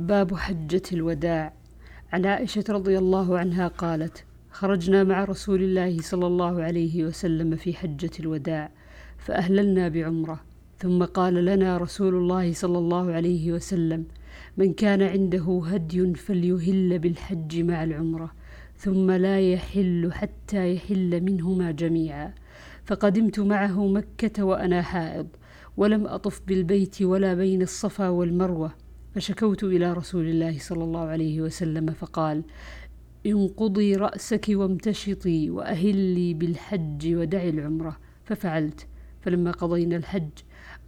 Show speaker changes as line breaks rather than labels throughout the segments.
باب حجة الوداع. عن عائشة رضي الله عنها قالت: خرجنا مع رسول الله صلى الله عليه وسلم في حجة الوداع فأهللنا بعمرة. ثم قال لنا رسول الله صلى الله عليه وسلم: من كان عنده هدي فليهل بالحج مع العمرة ثم لا يحل حتى يحل منهما جميعا. فقدمت معه مكة وأنا حائض ولم أطف بالبيت ولا بين الصفا والمروة. فشكوت إلى رسول الله صلى الله عليه وسلم فقال انقضي رأسك وامتشطي وأهلي بالحج ودعي العمرة. ففعلت. فلما قضينا الحج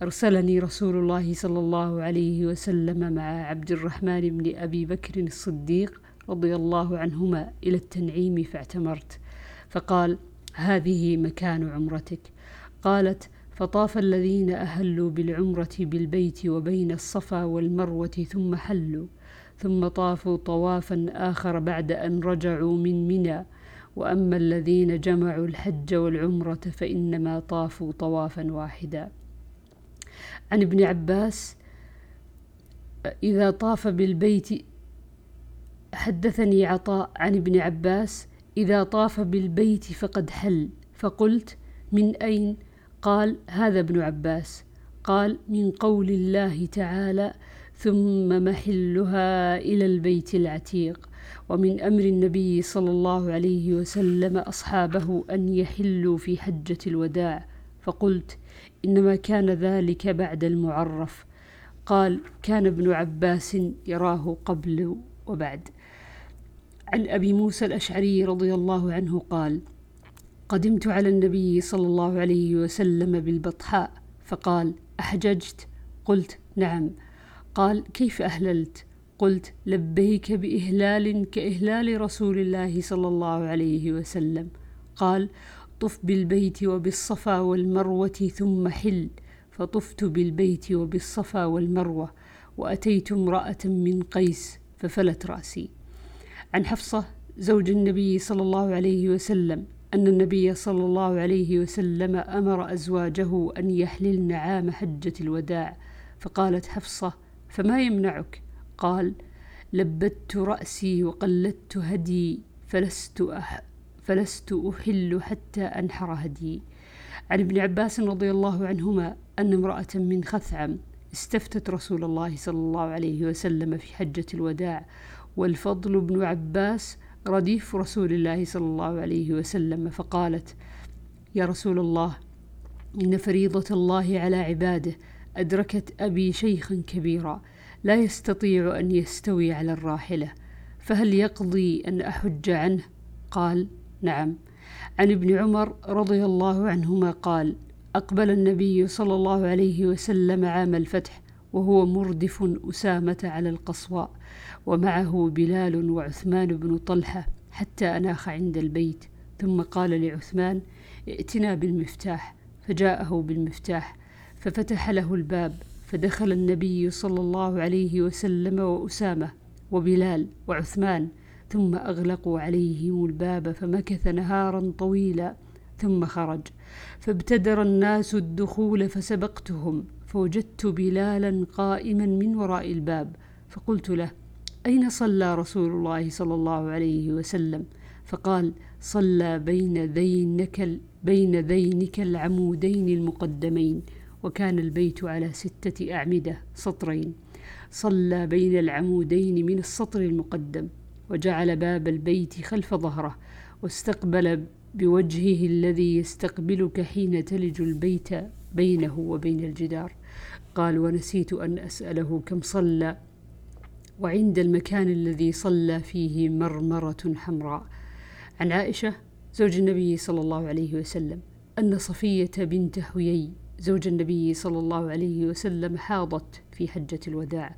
أرسلني رسول الله صلى الله عليه وسلم مع عبد الرحمن بن أبي بكر الصديق رضي الله عنهما إلى التنعيم فاعتمرت. فقال هذه مكان عمرتك. قالت فطاف الذين أهلوا بالعمرة بالبيت وبين الصفا والمروة ثم حلوا ثم طافوا طوافا آخر بعد أن رجعوا من منى. وأما الذين جمعوا الحج والعمرة فإنما طافوا طوافا واحدا. عن ابن عباس إذا طاف بالبيت حدثني عطاء عن ابن عباس إذا طاف بالبيت فقد حل. فقلت من أين؟ قال هذا ابن عباس. قال من قول الله تعالى ثم محلها إلى البيت العتيق. ومن أمر النبي صلى الله عليه وسلم أصحابه أن يحلوا في حجة الوداع. فقلت إنما كان ذلك بعد المعرف. قال كان ابن عباس يراه قبل وبعد. عن أبي موسى الأشعري رضي الله عنه قال قدمت على النبي صلى الله عليه وسلم بالبطحاء فقال أحججت؟ قلت نعم. قال كيف أهللت؟ قلت لبيك بإهلال كإهلال رسول الله صلى الله عليه وسلم. قال طف بالبيت وبالصفا والمروة ثم حل. فطفت بالبيت وبالصفا والمروة وأتيت امرأة من قيس ففلت رأسي. عن حفصة زوج النبي صلى الله عليه وسلم. أن النبي صلى الله عليه وسلم أمر أزواجه أن يحللن عام حجة الوداع فقالت حفصة فما يمنعك؟ قال لبدت رأسي وقلدت هدي فلست أح فلست أحل حتى أنحر هدي. عن ابن عباس رضي الله عنهما أن امرأة من خثعم استفتت رسول الله صلى الله عليه وسلم في حجة الوداع والفضل بن عباس رديف رسول الله صلى الله عليه وسلم فقالت يا رسول الله إن فريضة الله على عباده أدركت أبي شيخا كبيرا لا يستطيع أن يستوي على الراحلة فهل يقضي أن أحج عنه؟ قال نعم عن ابن عمر رضي الله عنهما قال أقبل النبي صلى الله عليه وسلم عام الفتح وهو مردف أسامة على القصواء ومعه بلال وعثمان بن طلحة حتى أناخ عند البيت. ثم قال لعثمان ائتنا بالمفتاح. فجاءه بالمفتاح ففتح له الباب فدخل النبي صلى الله عليه وسلم وأسامة وبلال وعثمان ثم أغلقوا عليهم الباب فمكث نهارا طويلا ثم خرج. فابتدر الناس الدخول فسبقتهم. فوجدت بلالا قائما من وراء الباب فقلت له أين صلى رسول الله صلى الله عليه وسلم؟ فقال صلى بين ذينك بين ذينك العمودين المقدمين وكان البيت على ستة أعمدة سطرين. صلى بين العمودين من السطر المقدم وجعل باب البيت خلف ظهره واستقبل بوجهه الذي يستقبلك حين تلج البيت بينه وبين الجدار. قال ونسيت أن أسأله كم صلى وعند المكان الذي صلى فيه مرمرة حمراء. عن عائشة زوج النبي صلى الله عليه وسلم أن صفية بنت حيي زوج النبي صلى الله عليه وسلم حاضت في حجة الوداع.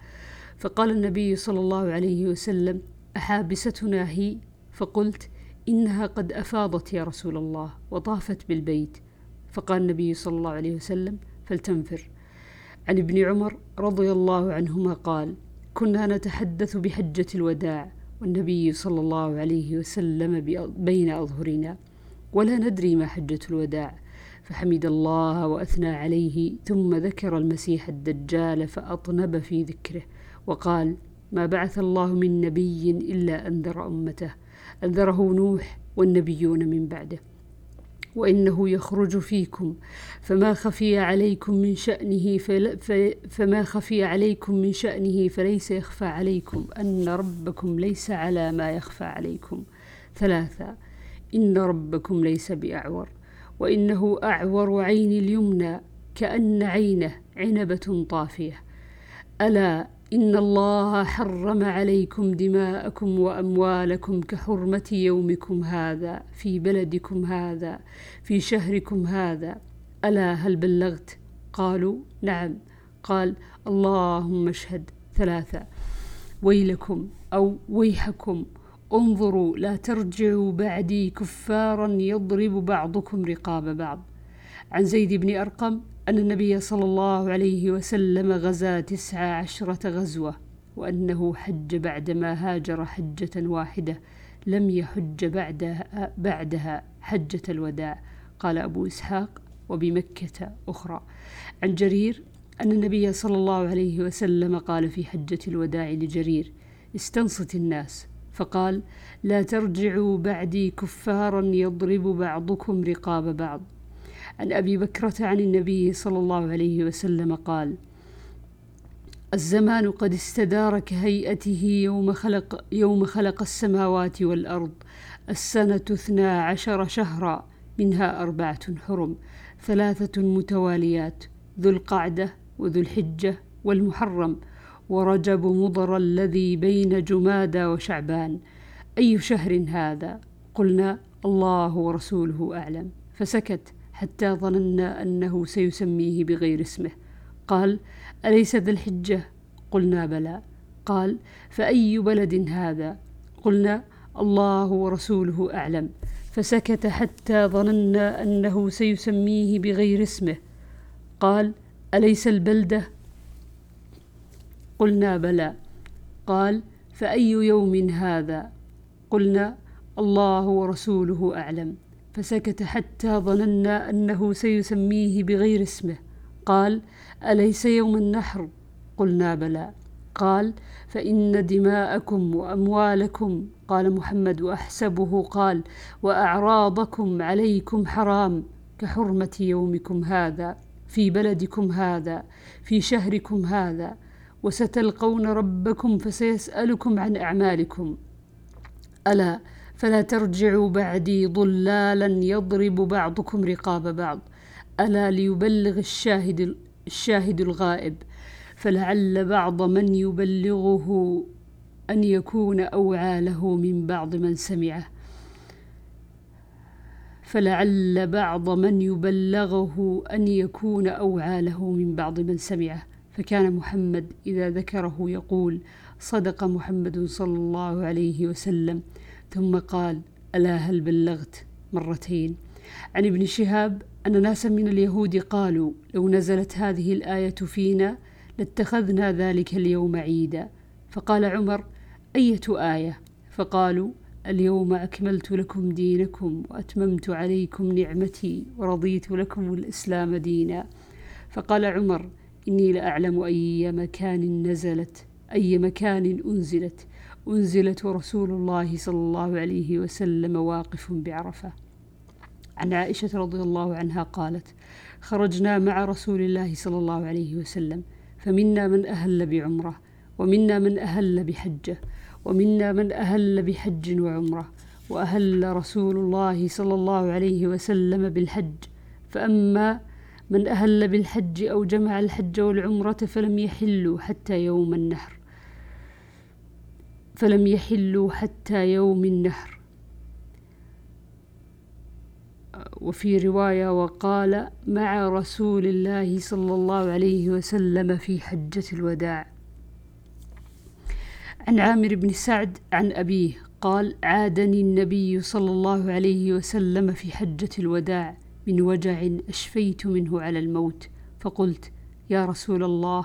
فقال النبي صلى الله عليه وسلم أحابستنا هي؟ فقلت إنها قد أفاضت يا رسول الله وطافت بالبيت. فقال النبي صلى الله عليه وسلم فلتنفر. عن ابن عمر رضي الله عنهما قال كنا نتحدث بحجة الوداع والنبي صلى الله عليه وسلم بين أظهرنا ولا ندري ما حجة الوداع فحمد الله وأثنى عليه ثم ذكر المسيح الدجال فأطنب في ذكره وقال ما بعث الله من نبي إلا أنذر أمته أنذره نوح والنبيون من بعده. وإنه يخرج فيكم. فما خفي عليكم من شأنه فما خفي عليكم من شأنه فليس يخفى عليكم. أن ربكم ليس على ما يخفى عليكم. ثلاثة إن ربكم ليس بأعور. وإنه أعور عين اليمنى كأن عينه عنبة طافية. ألا إن الله حرم عليكم دماءكم وأموالكم كحرمة يومكم هذا في بلدكم هذا في شهركم هذا. ألا هل بلغت؟ قالوا نعم. قال اللهم اشهد ثلاثة. ويلكم أو ويحكم. انظروا لا ترجعوا بعدي كفارا يضرب بعضكم رقاب بعض. عن زيد بن أرقم أن النبي صلى الله عليه وسلم غزا تسع عشرة غزوة وأنه حج بعدما هاجر حجة واحدة لم يحج بعدها, بعدها حجة الوداع. قال أبو إسحاق وبمكة أخرى. عن جرير أن النبي صلى الله عليه وسلم قال في حجة الوداع لجرير استنصت الناس فقال لا ترجعوا بعدي كفارا يضرب بعضكم رقاب بعض عن أبي بكرة عن النبي صلى الله عليه وسلم قال الزمان قد استدار كهيئته يوم خلق, يوم خلق السماوات والأرض. السنة اثنا عشر شهرا منها أربعة حرم ثلاثة متواليات ذو القعدة وذو الحجة والمحرم ورجب مضر الذي بين جمادى وشعبان. أي شهر هذا؟ قلنا الله ورسوله أعلم. فسكت. حتى ظننا أنه سيسميه بغير اسمه. قال أليس ذا الحجة؟ قلنا بلى. قال فأي بلد هذا؟ قلنا الله ورسوله أعلم. فسكت حتى ظننا أنه سيسميه بغير اسمه. قال أليس البلدة؟ قلنا بلى. قال فأي يوم هذا؟ قلنا الله ورسوله أعلم. فسكت حتى ظننا أنه سيسميه بغير اسمه. قال أليس يوم النحر؟ قلنا بلى. قال فإن دماءكم وأموالكم قال محمد وأحسبه قال وأعراضكم عليكم حرام كحرمة يومكم هذا في بلدكم هذا في شهركم هذا وستلقون ربكم فسيسألكم عن أعمالكم. ألا فلا ترجعوا بعدي ضلالا يضرب بعضكم رقاب بعض. ألا ليبلغ الشاهد الشاهد الغائب؟ فلعل بعض من يبلغه أن يكون أوعى له من بعض من سمعه. فلعل بعض من يبلغه أن يكون أوعى له من بعض من سمعه. فكان محمد إذا ذكره يقول صدق محمد صلى الله عليه وسلم. ثم قال ألا هل بلغت؟ مرتين. عن ابن شهاب أن ناسا من اليهود قالوا لو نزلت هذه الآية فينا لاتخذنا ذلك اليوم عيدا. فقال عمر أية آية؟ فقالوا اليوم أكملت لكم دينكم وأتممت عليكم نعمتي ورضيت لكم الإسلام دينا. فقال عمر إني لأعلم أي مكان نزلت أي مكان أنزلت. أنزلت ورسول الله صلى الله عليه وسلم واقف بعرفة. عن عائشة رضي الله عنها قالت خرجنا مع رسول الله صلى الله عليه وسلم فمنا من أهل بعمرة ومنا من أهل بحجة ومنا من أهل بحج وعمرة وأهل رسول الله صلى الله عليه وسلم بالحج فأما من أهل بالحج أو جمع الحج والعمرة فلم يحلوا حتى يوم النحر. فلم يحلوا حتى يوم النحر. وفي رواية وقال مع رسول الله صلى الله عليه وسلم في حجة الوداع. عن عامر بن سعد عن أبيه قال عادني النبي صلى الله عليه وسلم في حجة الوداع من وجع أشفيت منه على الموت. فقلت يا رسول الله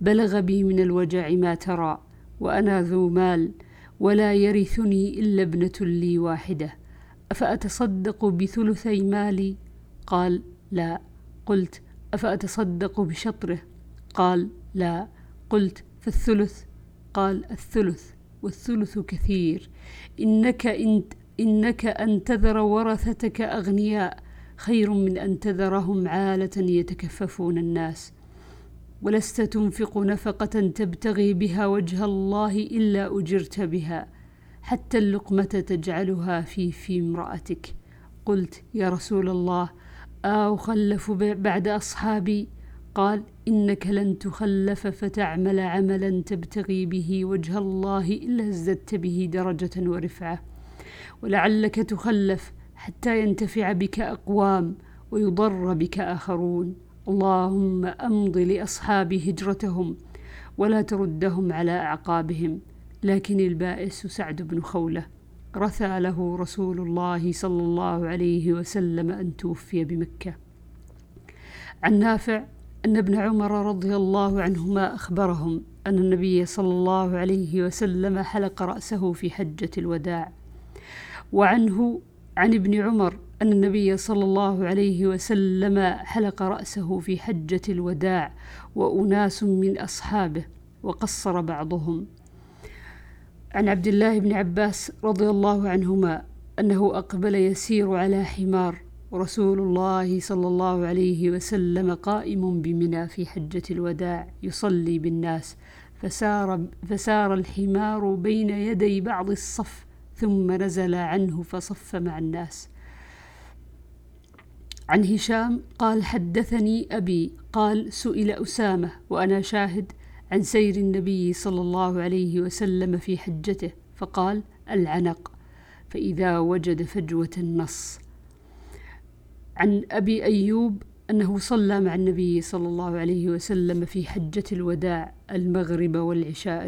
بلغ بي من الوجع ما ترى. وأنا ذو مال ولا يرثني إلا ابنة لي واحدة. أفأتصدق بثلثي مالي؟ قال لا. قلت أفأتصدق بشطره؟ قال لا. قلت فالثلث؟ قال الثلث والثلث كثير. إنك إن, إنك أن تذر ورثتك أغنياء خير من أن تذرهم عالة يتكففون الناس. ولست تنفق نفقة تبتغي بها وجه الله إلا أجرت بها حتى اللقمة تجعلها في في امرأتك. قلت يا رسول الله أخلف بعد أصحابي؟ قال إنك لن تخلف فتعمل عملا تبتغي به وجه الله إلا ازددت به درجة ورفعة. ولعلك تخلف حتى ينتفع بك أقوام ويضر بك آخرون. اللهم أمض لأصحاب هجرتهم ولا تردهم على أعقابهم. لكن البائس سعد بن خولة رثى له رسول الله صلى الله عليه وسلم أن توفي بمكة. عن نافع أن ابن عمر رضي الله عنهما أخبرهم أن النبي صلى الله عليه وسلم حلق رأسه في حجة الوداع. وعنه عن ابن عمر أن النبي صلى الله عليه وسلم حلق رأسه في حجة الوداع وأناس من أصحابه وقصر بعضهم. عن عبد الله بن عباس رضي الله عنهما أنه أقبل يسير على حمار ورسول الله صلى الله عليه وسلم قائم بمنى في حجة الوداع يصلي بالناس فسار, فسار الحمار بين يدي بعض الصف ثم نزل عنه فصف مع الناس. عن هشام قال حدثني أبي قال سئل أسامة وأنا شاهد عن سير النبي صلى الله عليه وسلم في حجته فقال العنق فإذا وجد فجوة النص. عن أبي أيوب أنه صلى مع النبي صلى الله عليه وسلم في حجة الوداع المغرب والعشاء.